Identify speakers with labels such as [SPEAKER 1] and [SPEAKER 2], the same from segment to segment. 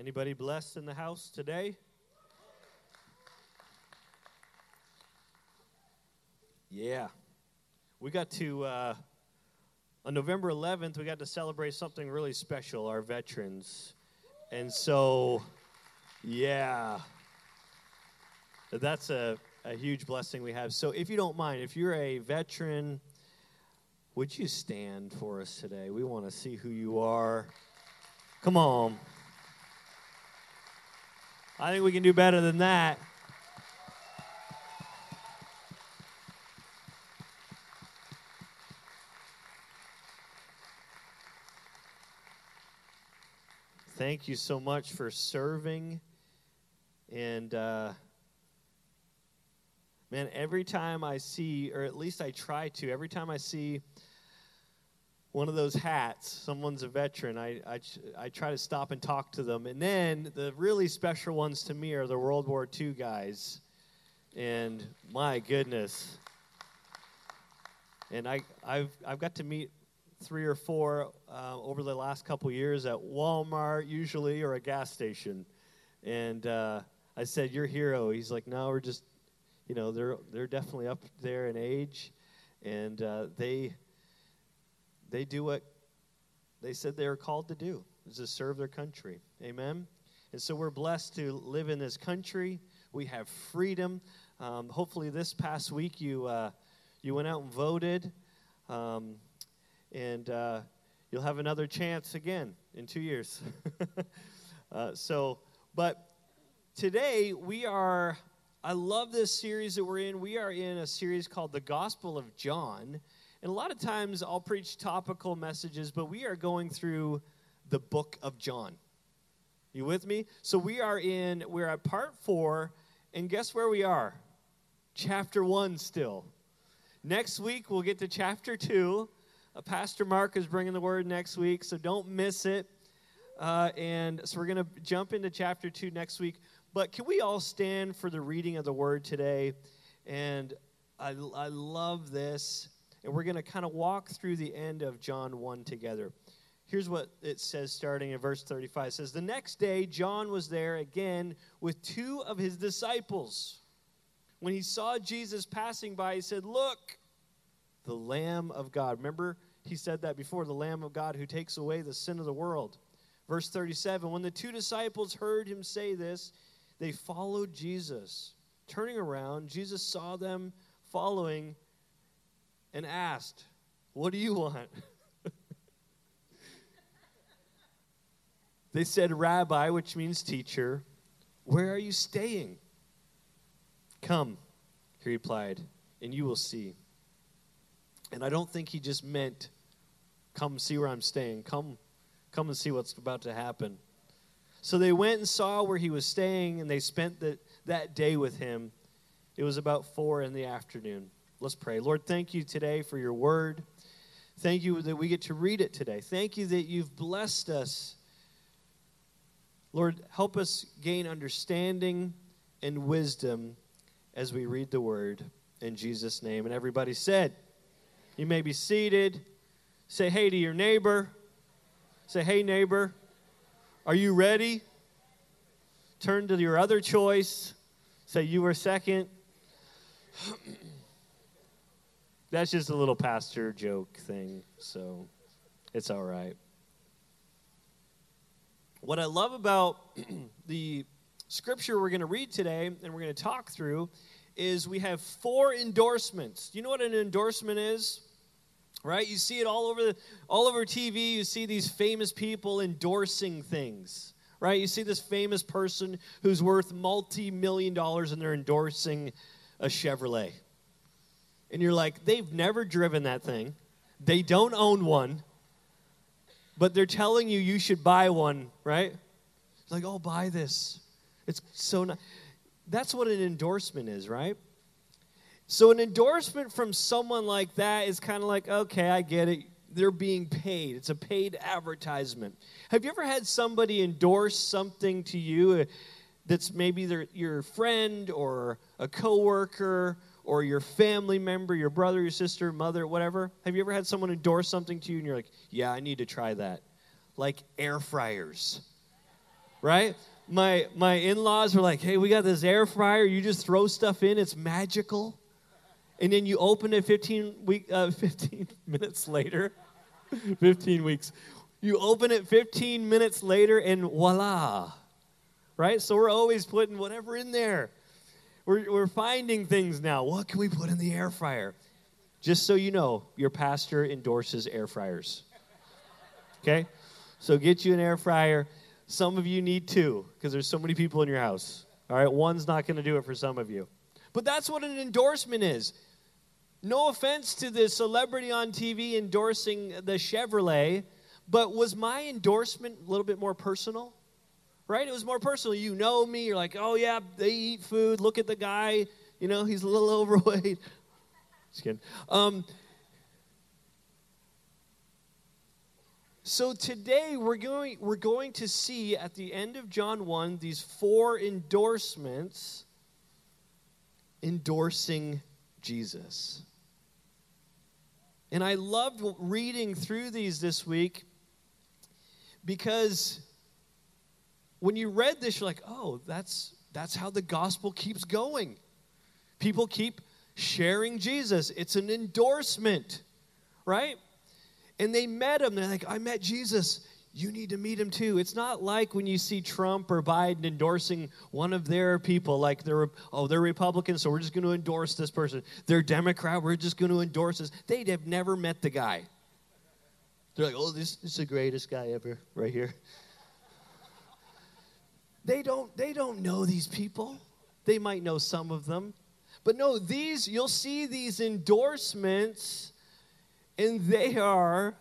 [SPEAKER 1] Anybody blessed in the house today? Yeah. We got to, uh, on November 11th, we got to celebrate something really special, our veterans. And so, yeah, that's a, a huge blessing we have. So, if you don't mind, if you're a veteran, would you stand for us today? We want to see who you are. Come on. I think we can do better than that. Thank you so much for serving. And, uh, man, every time I see, or at least I try to, every time I see one of those hats, someone's a veteran, I, I, I try to stop and talk to them. And then the really special ones to me are the World War II guys. And my goodness. And I, I've, I've got to meet three or four uh, over the last couple years at Walmart, usually, or a gas station. And uh, I said, "Your hero." He's like, "No, we're just, you know, they're they're definitely up there in age, and uh, they they do what they said they were called to do is to serve their country. Amen. And so we're blessed to live in this country. We have freedom. Um, hopefully, this past week you uh, you went out and voted, um, and uh, you'll have another chance again in two years. uh, so, but today we are. I love this series that we're in. We are in a series called the Gospel of John. And a lot of times I'll preach topical messages, but we are going through the book of John. You with me? So we are in, we're at part four, and guess where we are? Chapter one still. Next week we'll get to chapter two. Uh, Pastor Mark is bringing the word next week, so don't miss it. Uh, and so we're going to jump into chapter two next week. But can we all stand for the reading of the word today? And I, I love this and we're going to kind of walk through the end of John 1 together. Here's what it says starting in verse 35. It says, The next day, John was there again with two of his disciples. When he saw Jesus passing by, he said, Look, the Lamb of God. Remember, he said that before the Lamb of God who takes away the sin of the world. Verse 37 When the two disciples heard him say this, they followed Jesus. Turning around, Jesus saw them following and asked, What do you want? they said, Rabbi, which means teacher, where are you staying? Come, he replied, and you will see. And I don't think he just meant, Come see where I'm staying. Come, come and see what's about to happen. So they went and saw where he was staying, and they spent the, that day with him. It was about four in the afternoon. Let's pray. Lord, thank you today for your word. Thank you that we get to read it today. Thank you that you've blessed us. Lord, help us gain understanding and wisdom as we read the word in Jesus' name. And everybody said, You may be seated. Say hey to your neighbor. Say, Hey, neighbor, are you ready? Turn to your other choice. Say, You were second. That's just a little pastor joke thing, so it's all right. What I love about the scripture we're going to read today and we're going to talk through is we have four endorsements. Do you know what an endorsement is? Right? You see it all over the, all over TV. You see these famous people endorsing things. Right? You see this famous person who's worth multi-million dollars and they're endorsing a Chevrolet and you're like, they've never driven that thing, they don't own one, but they're telling you you should buy one, right? Like, oh, buy this. It's so nice. That's what an endorsement is, right? So, an endorsement from someone like that is kind of like, okay, I get it. They're being paid. It's a paid advertisement. Have you ever had somebody endorse something to you uh, that's maybe their, your friend or a coworker or your family member, your brother, your sister, mother, whatever? Have you ever had someone endorse something to you and you're like, yeah, I need to try that? Like air fryers. right? My my in-laws were like, "Hey, we got this air fryer. You just throw stuff in. It's magical." And then you open it 15 week uh, 15 minutes later. 15 weeks. You open it 15 minutes later and voila. Right? So we're always putting whatever in there. We're, we're finding things now. What can we put in the air fryer? Just so you know, your pastor endorses air fryers. Okay? So get you an air fryer. Some of you need two because there's so many people in your house. All right? One's not going to do it for some of you. But that's what an endorsement is. No offense to the celebrity on TV endorsing the Chevrolet, but was my endorsement a little bit more personal? Right? It was more personal. You know me. You're like, oh, yeah, they eat food. Look at the guy. You know, he's a little overweight. Just kidding. Um, so today we're going, we're going to see at the end of John 1 these four endorsements endorsing Jesus. And I loved reading through these this week because when you read this, you're like, oh, that's, that's how the gospel keeps going. People keep sharing Jesus, it's an endorsement, right? And they met him. They're like, I met Jesus. You need to meet him too. It's not like when you see Trump or Biden endorsing one of their people, like they're, oh, they're Republicans, so we're just going to endorse this person. They're Democrat, we're just going to endorse this. They'd have never met the guy. They're like, oh, this is the greatest guy ever, right here. They don't, they don't know these people. They might know some of them. But no, these, you'll see these endorsements, and they are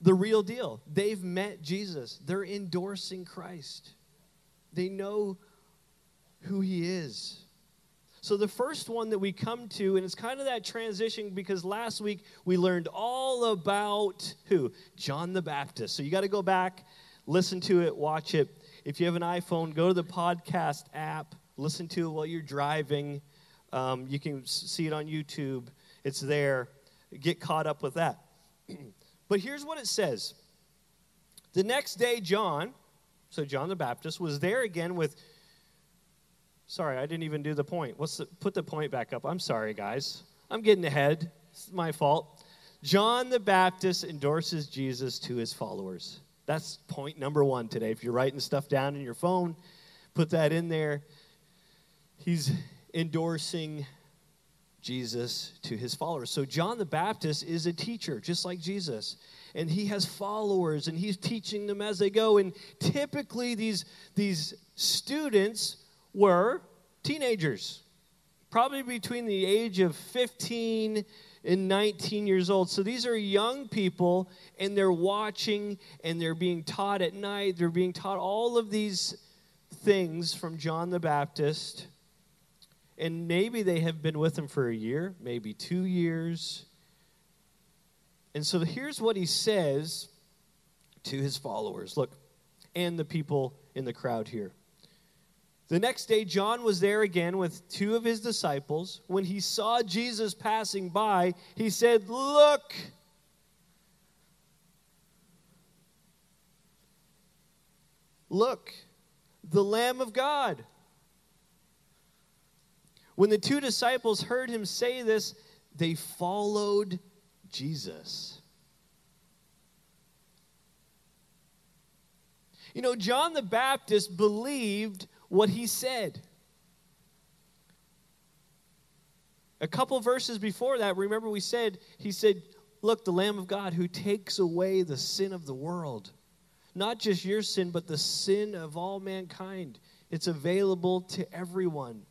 [SPEAKER 1] the real deal. They've met Jesus, they're endorsing Christ, they know who he is. So, the first one that we come to, and it's kind of that transition because last week we learned all about who? John the Baptist. So, you got to go back, listen to it, watch it. If you have an iPhone, go to the podcast app, listen to it while you're driving. Um, you can see it on YouTube, it's there. Get caught up with that. but here's what it says The next day, John, so John the Baptist, was there again with Sorry, I didn't even do the point. What's the, put the point back up. I'm sorry, guys. I'm getting ahead. It's my fault. John the Baptist endorses Jesus to his followers. That's point number one today. If you're writing stuff down in your phone, put that in there. He's endorsing Jesus to his followers. So, John the Baptist is a teacher, just like Jesus. And he has followers, and he's teaching them as they go. And typically, these, these students were teenagers, probably between the age of 15 and 19 years old. So these are young people, and they're watching and they're being taught at night. They're being taught all of these things from John the Baptist. And maybe they have been with him for a year, maybe two years. And so here's what he says to his followers look, and the people in the crowd here. The next day, John was there again with two of his disciples. When he saw Jesus passing by, he said, Look! Look, the Lamb of God. When the two disciples heard him say this, they followed Jesus. You know, John the Baptist believed what he said. A couple verses before that, remember we said, he said, Look, the Lamb of God who takes away the sin of the world. Not just your sin, but the sin of all mankind. It's available to everyone.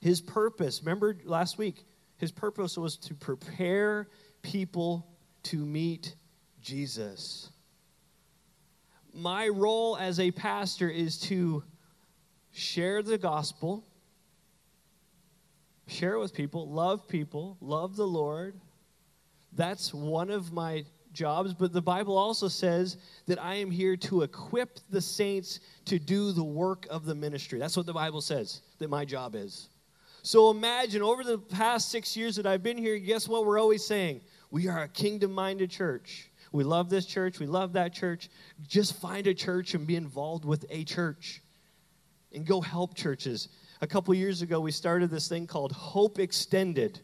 [SPEAKER 1] His purpose, remember last week, his purpose was to prepare people to meet Jesus my role as a pastor is to share the gospel, share it with people, love people, love the Lord. That's one of my jobs, but the Bible also says that I am here to equip the saints to do the work of the ministry. That's what the Bible says that my job is. So imagine over the past six years that I've been here, guess what we're always saying? We are a kingdom minded church. We love this church. We love that church. Just find a church and be involved with a church and go help churches. A couple years ago, we started this thing called Hope Extended,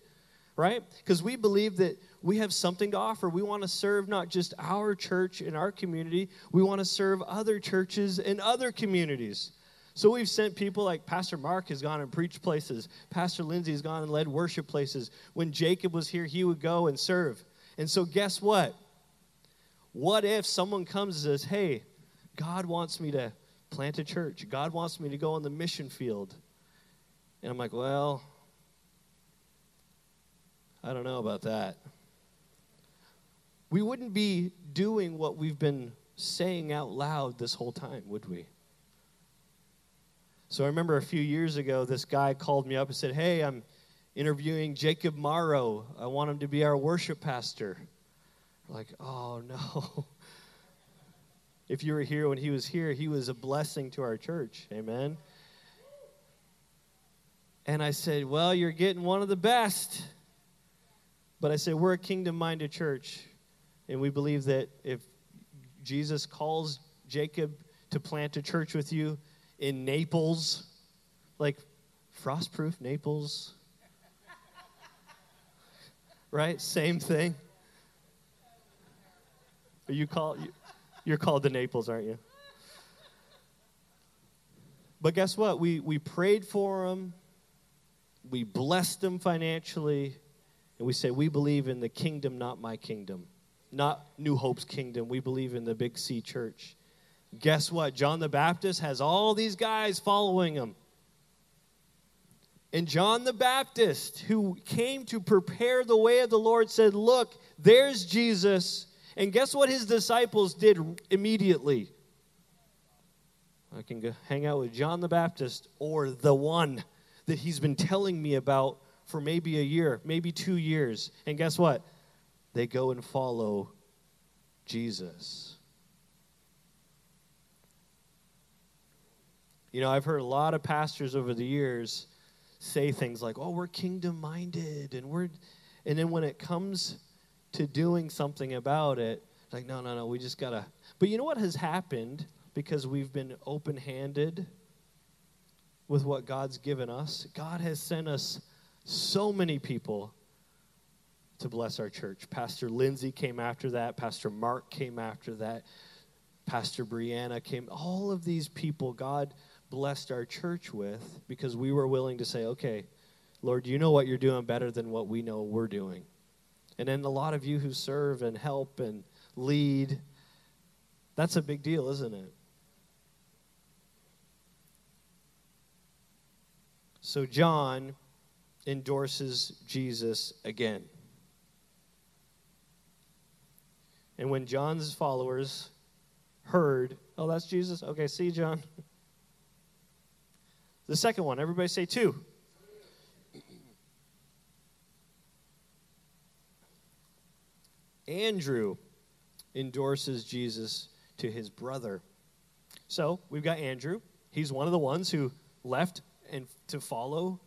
[SPEAKER 1] right? Because we believe that we have something to offer. We want to serve not just our church and our community, we want to serve other churches and other communities. So we've sent people like Pastor Mark has gone and preached places. Pastor Lindsay has gone and led worship places. When Jacob was here, he would go and serve. And so, guess what? What if someone comes and says, Hey, God wants me to plant a church? God wants me to go on the mission field. And I'm like, Well, I don't know about that. We wouldn't be doing what we've been saying out loud this whole time, would we? So I remember a few years ago, this guy called me up and said, Hey, I'm interviewing Jacob Morrow. I want him to be our worship pastor. Like, oh no. if you were here when he was here, he was a blessing to our church. Amen. And I said, Well, you're getting one of the best. But I said, We're a kingdom minded church. And we believe that if Jesus calls Jacob to plant a church with you, in Naples, like frostproof Naples. right? Same thing. Are you call you're called the Naples, aren't you? But guess what? We we prayed for them. We blessed them financially, and we say we believe in the kingdom, not my kingdom, not New Hope's kingdom. We believe in the Big C Church. Guess what? John the Baptist has all these guys following him. And John the Baptist, who came to prepare the way of the Lord, said, Look, there's Jesus. And guess what his disciples did immediately? I can go hang out with John the Baptist or the one that he's been telling me about for maybe a year, maybe two years. And guess what? They go and follow Jesus. You know, I've heard a lot of pastors over the years say things like, "Oh, we're kingdom minded," and we're, and then when it comes to doing something about it, like, no, no, no, we just gotta. But you know what has happened because we've been open handed with what God's given us? God has sent us so many people to bless our church. Pastor Lindsay came after that, Pastor Mark came after that, Pastor Brianna came. All of these people, God blessed our church with because we were willing to say, okay, Lord, you know what you're doing better than what we know we're doing. And then a lot of you who serve and help and lead, that's a big deal, isn't it? So John endorses Jesus again. And when John's followers heard, oh, that's Jesus? Okay, see, John. The second one, everybody say two. Andrew endorses Jesus to his brother. So we've got Andrew. He's one of the ones who left and to follow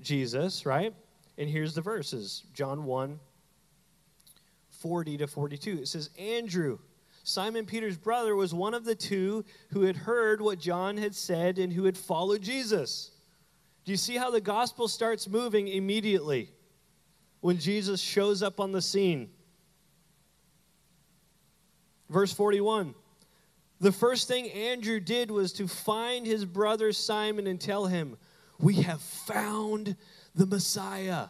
[SPEAKER 1] Jesus, right? And here's the verses John 1 40 to 42. It says, Andrew Simon Peter's brother was one of the two who had heard what John had said and who had followed Jesus. Do you see how the gospel starts moving immediately when Jesus shows up on the scene? Verse 41 The first thing Andrew did was to find his brother Simon and tell him, We have found the Messiah.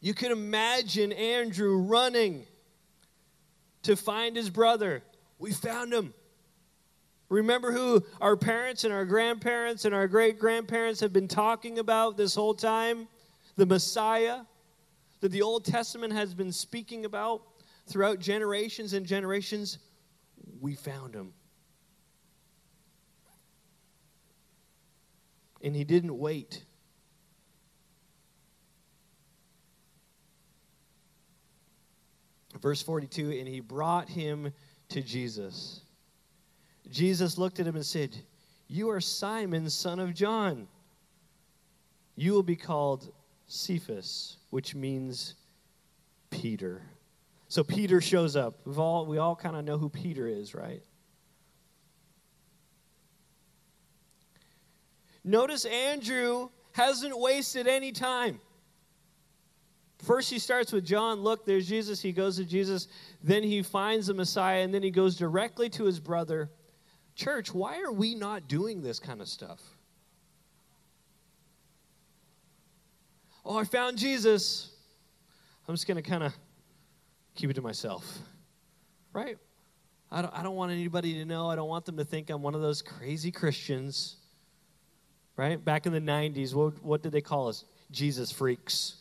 [SPEAKER 1] You can imagine Andrew running to find his brother. We found him. Remember who our parents and our grandparents and our great grandparents have been talking about this whole time? The Messiah that the Old Testament has been speaking about throughout generations and generations. We found him. And he didn't wait Verse 42 And he brought him to Jesus. Jesus looked at him and said, You are Simon, son of John. You will be called Cephas, which means Peter. So Peter shows up. We've all, we all kind of know who Peter is, right? Notice Andrew hasn't wasted any time. First, he starts with John. Look, there's Jesus. He goes to Jesus. Then he finds the Messiah, and then he goes directly to his brother. Church, why are we not doing this kind of stuff? Oh, I found Jesus. I'm just going to kind of keep it to myself. Right? I don't, I don't want anybody to know. I don't want them to think I'm one of those crazy Christians. Right? Back in the 90s, what, what did they call us? Jesus freaks.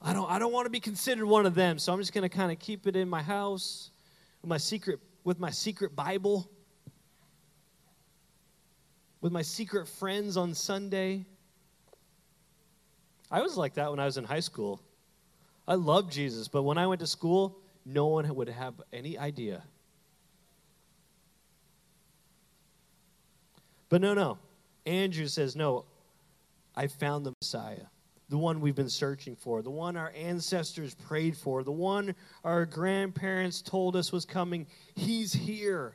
[SPEAKER 1] I don't, I don't want to be considered one of them, so I'm just going to kind of keep it in my house with my secret, with my secret Bible, with my secret friends on Sunday. I was like that when I was in high school. I love Jesus, but when I went to school, no one would have any idea. But no, no. Andrew says, No, I found the Messiah, the one we've been searching for, the one our ancestors prayed for, the one our grandparents told us was coming. He's here.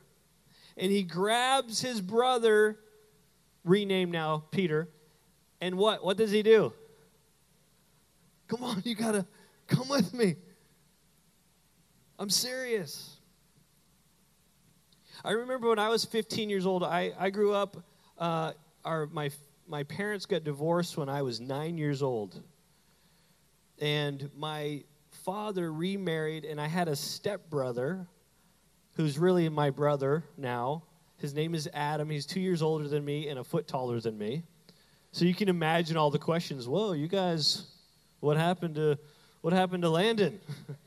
[SPEAKER 1] And he grabs his brother, renamed now Peter, and what? What does he do? Come on, you got to come with me. I'm serious. I remember when I was 15 years old, I, I grew up, uh, our, my, my parents got divorced when I was nine years old. And my father remarried, and I had a stepbrother who's really my brother now. His name is Adam. He's two years older than me and a foot taller than me. So you can imagine all the questions. Whoa, you guys what happened to what happened to Landon?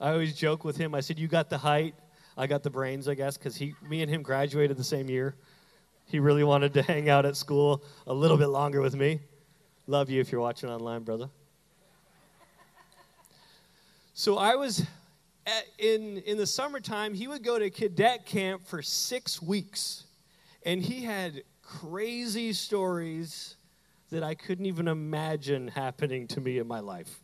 [SPEAKER 1] I always joke with him. I said, "You got the height, I got the brains, I guess, because he, me and him graduated the same year. He really wanted to hang out at school a little bit longer with me. Love you if you're watching online, brother." So I was at, in in the summertime. He would go to cadet camp for six weeks, and he had crazy stories that I couldn't even imagine happening to me in my life.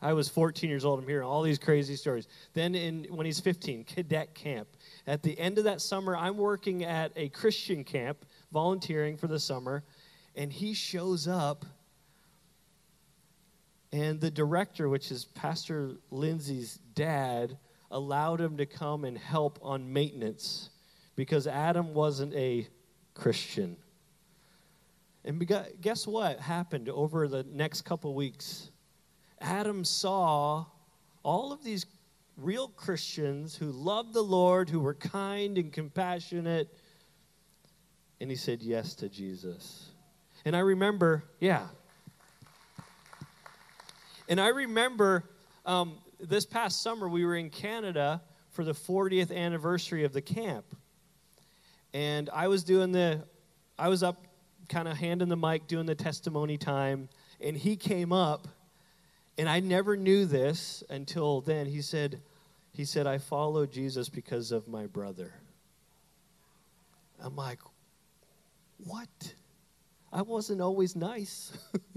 [SPEAKER 1] I was 14 years old. I'm hearing all these crazy stories. Then, in, when he's 15, cadet camp. At the end of that summer, I'm working at a Christian camp, volunteering for the summer, and he shows up. And the director, which is Pastor Lindsay's dad, allowed him to come and help on maintenance because Adam wasn't a Christian. And guess what happened over the next couple weeks? Adam saw all of these real Christians who loved the Lord, who were kind and compassionate, and he said yes to Jesus. And I remember, yeah. And I remember um, this past summer we were in Canada for the 40th anniversary of the camp. And I was doing the, I was up kind of handing the mic, doing the testimony time, and he came up, and I never knew this until then. He said, he said, I followed Jesus because of my brother. I'm like, what? I wasn't always nice.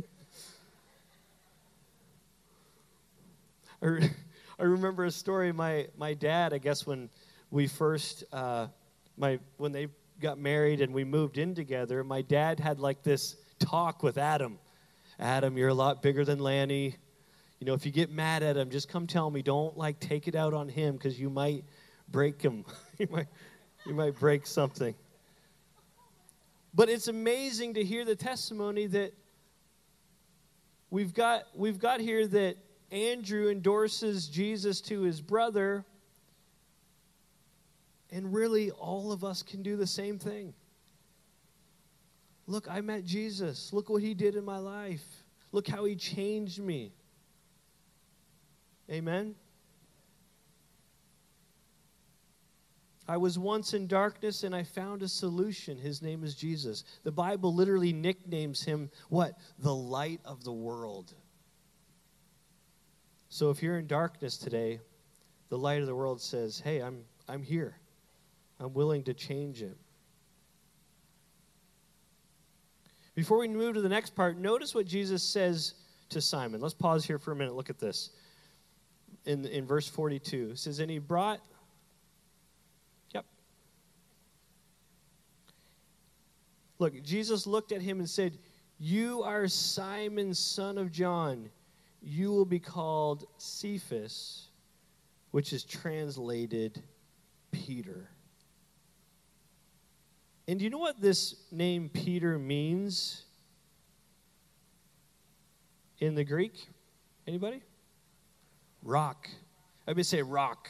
[SPEAKER 1] I, I remember a story. My my dad, I guess, when we first uh, my when they got married and we moved in together, my dad had like this talk with Adam. Adam, you're a lot bigger than Lanny. You know, if you get mad at him, just come tell me. Don't like take it out on him because you might break him. you might you might break something. But it's amazing to hear the testimony that we've got we've got here that Andrew endorses Jesus to his brother and really, all of us can do the same thing. Look, I met Jesus. Look what he did in my life. Look how he changed me. Amen. I was once in darkness and I found a solution. His name is Jesus. The Bible literally nicknames him what? The light of the world. So if you're in darkness today, the light of the world says, "Hey, I'm I'm here. I'm willing to change it. Before we move to the next part, notice what Jesus says to Simon. Let's pause here for a minute. Look at this. In, in verse 42, it says, And he brought, yep. Look, Jesus looked at him and said, You are Simon, son of John. You will be called Cephas, which is translated Peter. And do you know what this name Peter means in the Greek? Anybody? Rock. I would say rock.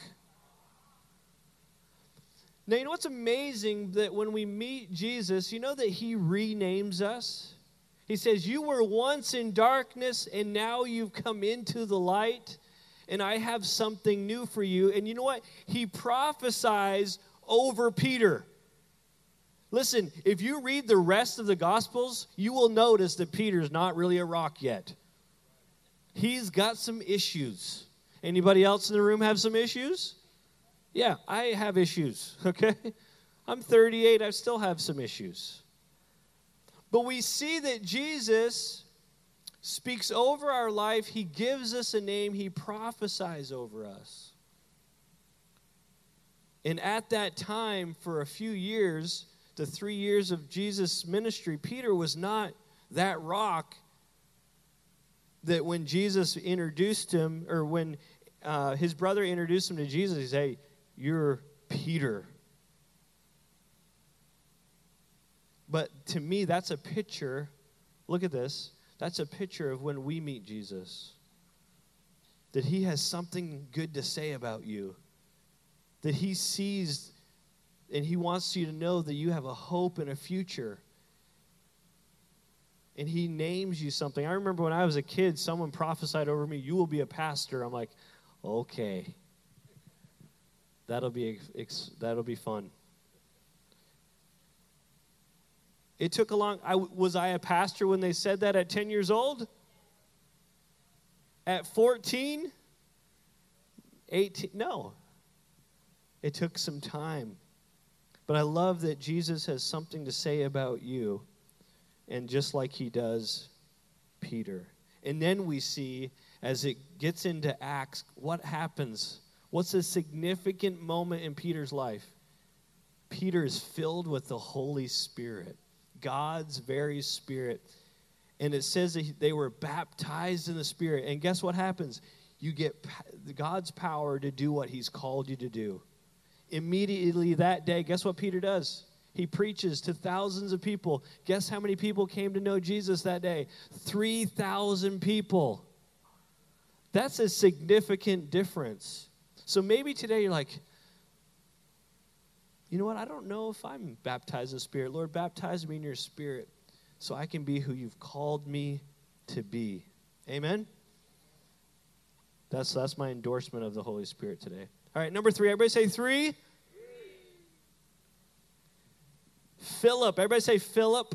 [SPEAKER 1] Now, you know what's amazing that when we meet Jesus, you know that he renames us? He says, You were once in darkness, and now you've come into the light, and I have something new for you. And you know what? He prophesies over Peter. Listen, if you read the rest of the Gospels, you will notice that Peter's not really a rock yet. He's got some issues. Anybody else in the room have some issues? Yeah, I have issues, okay? I'm 38, I still have some issues. But we see that Jesus speaks over our life, He gives us a name, He prophesies over us. And at that time, for a few years, the three years of Jesus' ministry, Peter was not that rock that when Jesus introduced him, or when uh, his brother introduced him to Jesus, he said, Hey, you're Peter. But to me, that's a picture. Look at this. That's a picture of when we meet Jesus. That he has something good to say about you. That he sees and he wants you to know that you have a hope and a future. And he names you something. I remember when I was a kid, someone prophesied over me, You will be a pastor. I'm like, Okay. That'll be, that'll be fun. It took a long I was I a pastor when they said that at 10 years old? At 14? 18? No. It took some time. But I love that Jesus has something to say about you, and just like he does Peter. And then we see, as it gets into Acts, what happens. What's a significant moment in Peter's life? Peter is filled with the Holy Spirit, God's very Spirit. And it says that they were baptized in the Spirit. And guess what happens? You get God's power to do what He's called you to do immediately that day, guess what Peter does? He preaches to thousands of people. Guess how many people came to know Jesus that day? 3,000 people. That's a significant difference. So maybe today you're like, you know what? I don't know if I'm baptized in Spirit. Lord, baptize me in your Spirit so I can be who you've called me to be. Amen? That's, that's my endorsement of the Holy Spirit today. All right, number three. Everybody say three. Philip. Everybody say Philip.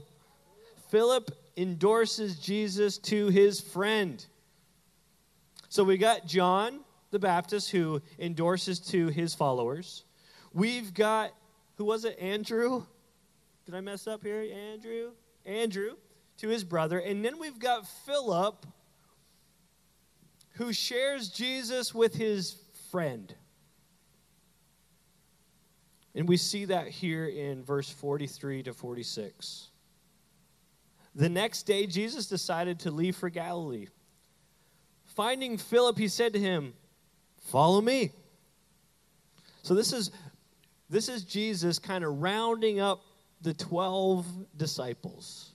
[SPEAKER 1] Philip endorses Jesus to his friend. So we got John the Baptist who endorses to his followers. We've got, who was it? Andrew? Did I mess up here? Andrew? Andrew to his brother. And then we've got Philip who shares Jesus with his friend. And we see that here in verse 43 to 46. The next day, Jesus decided to leave for Galilee. Finding Philip, he said to him, Follow me. So this is this is Jesus kind of rounding up the 12 disciples.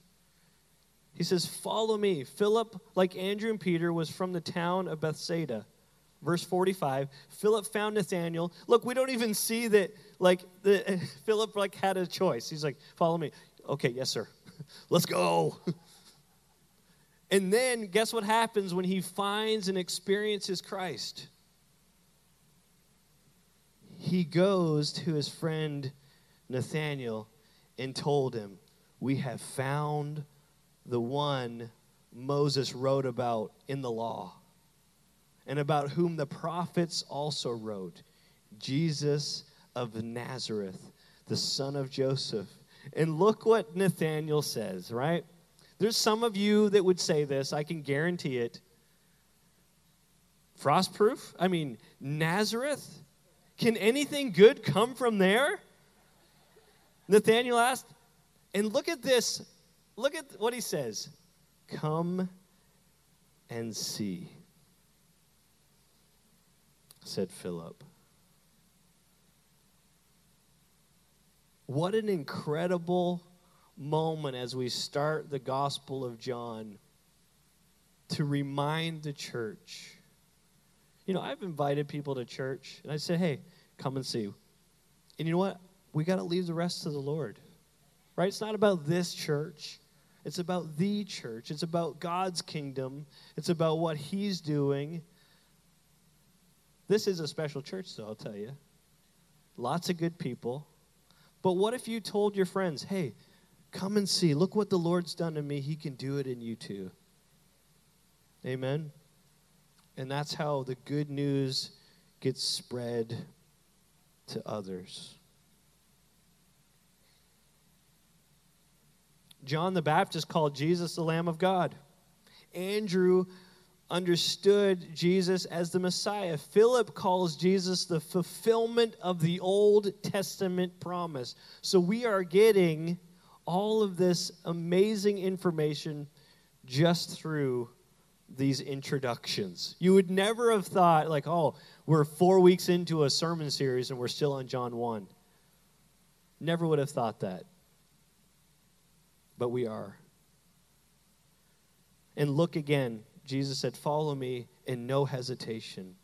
[SPEAKER 1] He says, Follow me. Philip, like Andrew and Peter, was from the town of Bethsaida. Verse 45 Philip found Nathanael. Look, we don't even see that like the, Philip like had a choice. He's like, "Follow me." Okay, yes, sir. Let's go. and then guess what happens when he finds and experiences Christ? He goes to his friend Nathanael and told him, "We have found the one Moses wrote about in the law." And about whom the prophets also wrote Jesus of Nazareth, the son of Joseph. And look what Nathanael says, right? There's some of you that would say this, I can guarantee it. Frostproof? I mean, Nazareth? Can anything good come from there? Nathanael asked. And look at this. Look at what he says. Come and see, said Philip. What an incredible moment as we start the Gospel of John to remind the church. You know, I've invited people to church and I said, hey, come and see. And you know what? We got to leave the rest to the Lord. Right? It's not about this church. It's about the church. It's about God's kingdom. It's about what He's doing. This is a special church, though, I'll tell you. Lots of good people. But what if you told your friends, hey, come and see, look what the Lord's done to me. He can do it in you too. Amen. And that's how the good news gets spread to others. John the Baptist called Jesus the Lamb of God. Andrew understood Jesus as the Messiah. Philip calls Jesus the fulfillment of the Old Testament promise. So we are getting all of this amazing information just through these introductions. You would never have thought, like, oh, we're four weeks into a sermon series and we're still on John 1. Never would have thought that but we are. And look again. Jesus said, Follow me in no hesitation.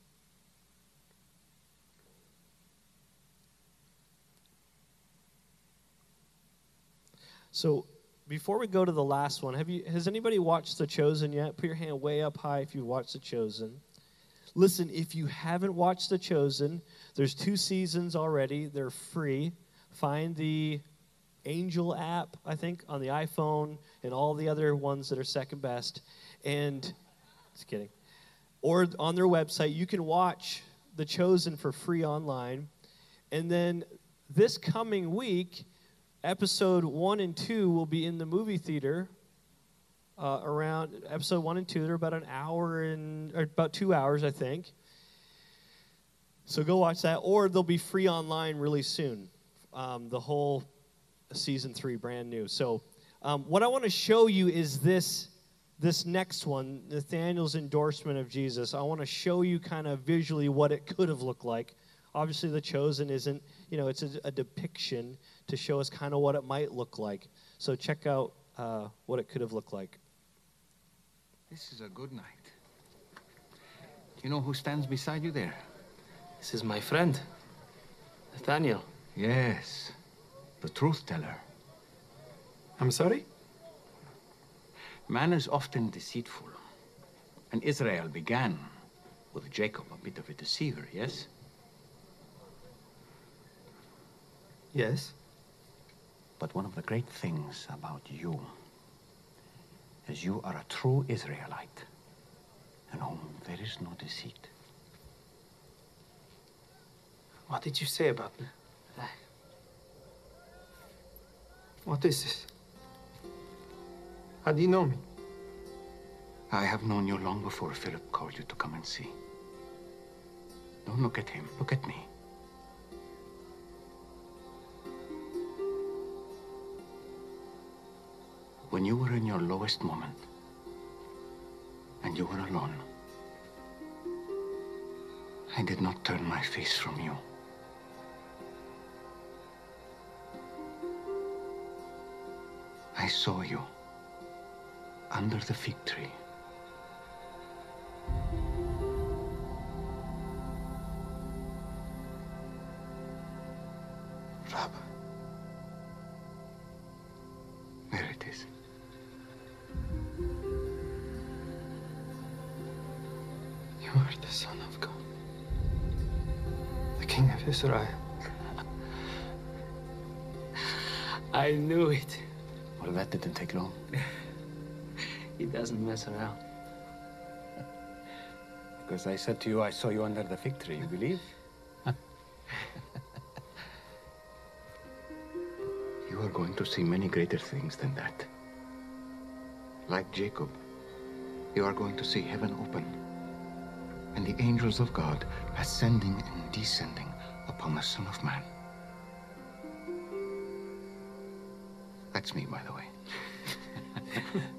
[SPEAKER 1] So, before we go to the last one, have you, has anybody watched The Chosen yet? Put your hand way up high if you've watched The Chosen. Listen, if you haven't watched The Chosen, there's two seasons already. They're free. Find the Angel app, I think, on the iPhone and all the other ones that are second best. And just kidding. Or on their website, you can watch The Chosen for free online. And then this coming week, episode one and two will be in the movie theater. Uh, around episode one and two, they're about an hour and or about two hours, I think. So go watch that, or they'll be free online really soon. Um, the whole season three, brand new. So, um, what I want to show you is this this next one, Nathanael's endorsement of Jesus. I want to show you kind of visually what it could have looked like. Obviously, the chosen isn't, you know, it's a, a depiction to show us kind of what it might look like. So, check out uh, what it could have looked like.
[SPEAKER 2] This is a good night. Do you know who stands beside you there?
[SPEAKER 3] This is my friend, Nathaniel.
[SPEAKER 2] Yes the truth teller.
[SPEAKER 3] I'm sorry?
[SPEAKER 2] Man is often deceitful. And Israel began with Jacob, a bit of a deceiver, yes?
[SPEAKER 3] Yes.
[SPEAKER 2] But one of the great things about you is you are a true Israelite in whom there is no deceit.
[SPEAKER 3] What did you say about me? What is this? How do you know me?
[SPEAKER 2] I have known you long before Philip called you to come and see. Don't look at him. Look at me. When you were in your lowest moment, and you were alone, I did not turn my face from you. I saw you under the fig tree.
[SPEAKER 3] Doesn't.
[SPEAKER 2] Because I said to you, I saw you under the fig tree. You believe? you are going to see many greater things than that. Like Jacob, you are going to see heaven open and the angels of God ascending and descending upon the Son of Man. That's me, by the way.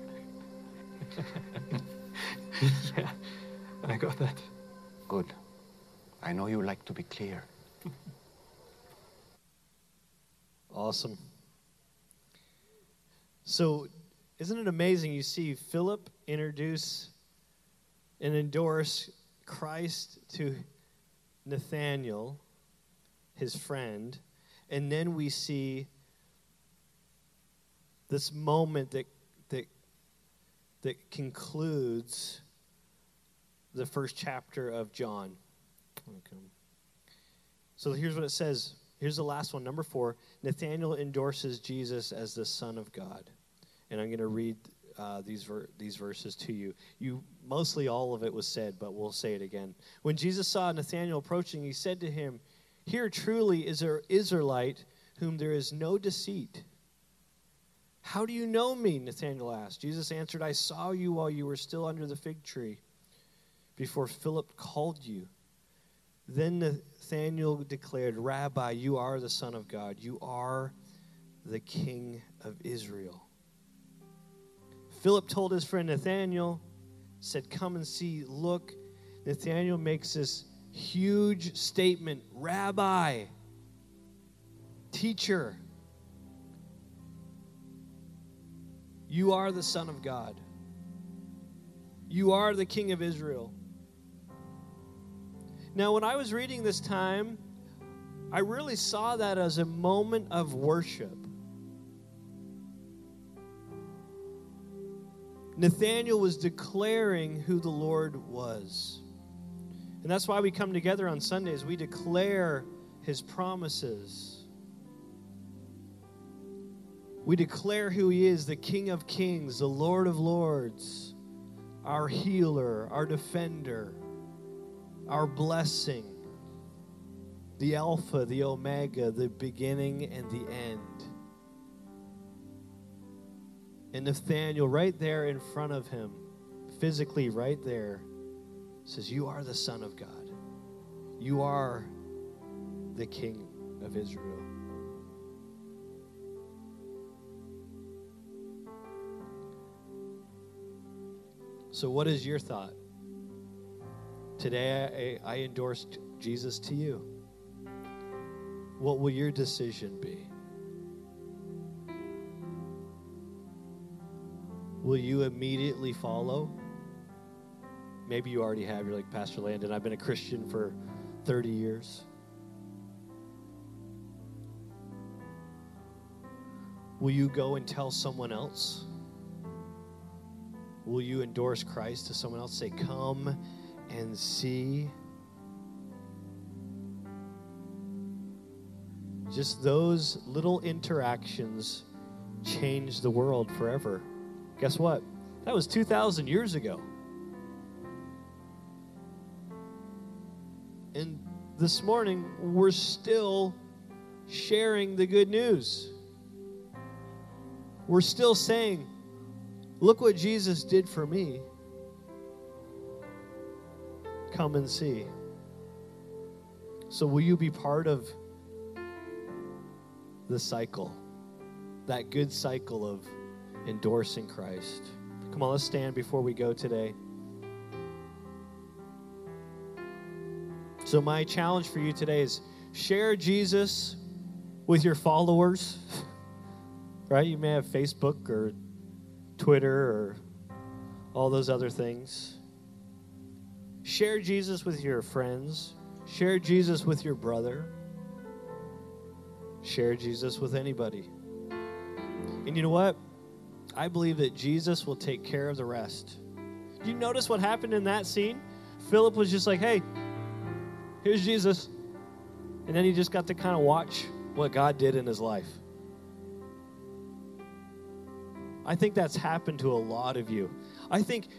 [SPEAKER 3] yeah, I got that.
[SPEAKER 2] Good. I know you like to be clear.
[SPEAKER 1] Awesome. So, isn't it amazing? You see Philip introduce and endorse Christ to Nathanael, his friend, and then we see this moment that that that concludes the first chapter of John. So here's what it says. Here's the last one, number four. Nathanael endorses Jesus as the Son of God, and I'm going to read uh, these ver- these verses to you. You mostly all of it was said, but we'll say it again. When Jesus saw Nathanael approaching, he said to him, "Here truly is an Israelite whom there is no deceit." How do you know me? Nathanael asked. Jesus answered, I saw you while you were still under the fig tree, before Philip called you. Then Nathanael declared, Rabbi, you are the Son of God. You are the King of Israel. Philip told his friend Nathanael, said, Come and see. Look, Nathanael makes this huge statement Rabbi, teacher, you are the Son of God. You are the King of Israel. Now, when I was reading this time, I really saw that as a moment of worship. Nathanael was declaring who the Lord was. And that's why we come together on Sundays. We declare his promises. We declare who he is the King of Kings, the Lord of Lords, our healer, our defender, our blessing, the Alpha, the Omega, the beginning and the end. And Nathanael, right there in front of him, physically right there, says, You are the Son of God. You are the King of Israel. So, what is your thought? Today, I, I endorsed Jesus to you. What will your decision be? Will you immediately follow? Maybe you already have. You're like, Pastor Landon, I've been a Christian for 30 years. Will you go and tell someone else? Will you endorse Christ to someone else? Say, Come and see. Just those little interactions change the world forever. Guess what? That was 2,000 years ago. And this morning, we're still sharing the good news. We're still saying, Look what Jesus did for me. Come and see. So, will you be part of the cycle, that good cycle of endorsing Christ? Come on, let's stand before we go today. So, my challenge for you today is share Jesus with your followers, right? You may have Facebook or Twitter or all those other things. Share Jesus with your friends. Share Jesus with your brother. Share Jesus with anybody. And you know what? I believe that Jesus will take care of the rest. Do you notice what happened in that scene? Philip was just like, hey, here's Jesus. And then he just got to kind of watch what God did in his life. I think that's happened to a lot of you. I think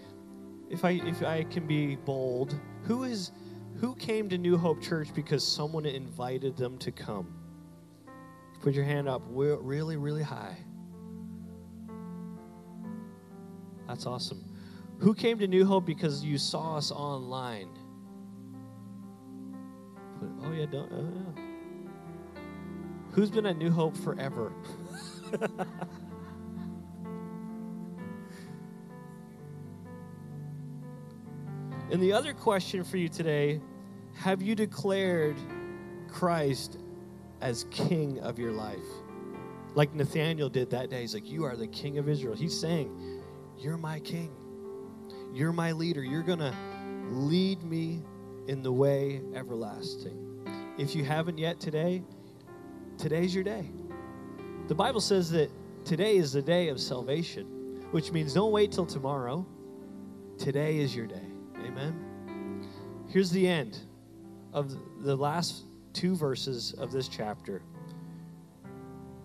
[SPEAKER 1] if I if I can be bold, who is who came to New Hope Church because someone invited them to come? Put your hand up really really high. That's awesome. Who came to New Hope because you saw us online? Oh, yeah, don't. Oh, yeah. Who's been at New Hope forever? and the other question for you today have you declared Christ as king of your life? Like Nathanael did that day. He's like, You are the king of Israel. He's saying, You're my king. You're my leader. You're going to lead me in the way everlasting. If you haven't yet today, today's your day. The Bible says that today is the day of salvation, which means don't wait till tomorrow. Today is your day. Amen. Here's the end of the last two verses of this chapter.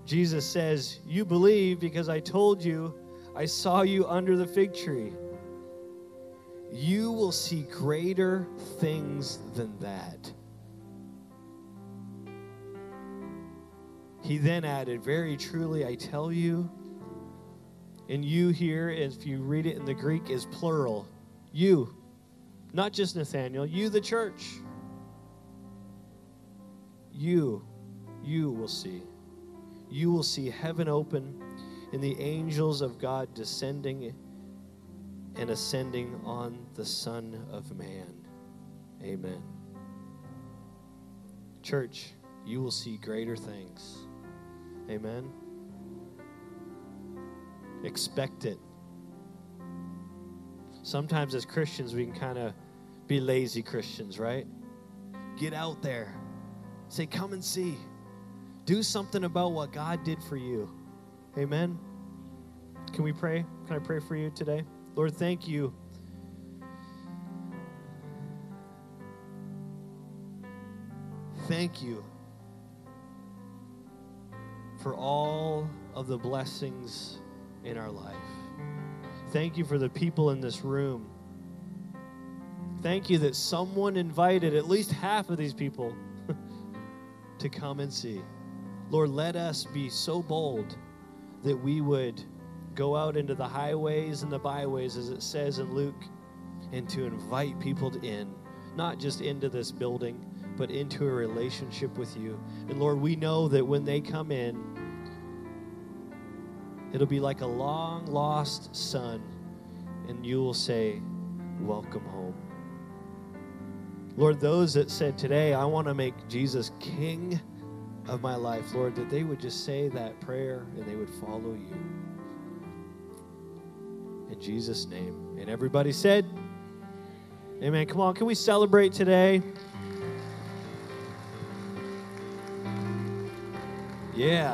[SPEAKER 1] Jesus says, You believe because I told you, I saw you under the fig tree. You will see greater things than that. He then added, Very truly, I tell you, and you here, if you read it in the Greek, is plural. You, not just Nathanael, you, the church. You, you will see you will see heaven open and the angels of God descending and ascending on the Son of Man. Amen. Church, you will see greater things. Amen. Expect it. Sometimes as Christians, we can kind of be lazy Christians, right? Get out there. Say, come and see. Do something about what God did for you. Amen. Can we pray? Can I pray for you today? Lord, thank you. Thank you for all of the blessings in our life. Thank you for the people in this room. Thank you that someone invited at least half of these people to come and see. Lord, let us be so bold that we would go out into the highways and the byways, as it says in Luke, and to invite people in, not just into this building, but into a relationship with you. And Lord, we know that when they come in, it'll be like a long lost son, and you will say, Welcome home. Lord, those that said today, I want to make Jesus king of my life, Lord, that they would just say that prayer and they would follow you. In Jesus' name. And everybody said, Amen. Come on, can we celebrate today? Yeah.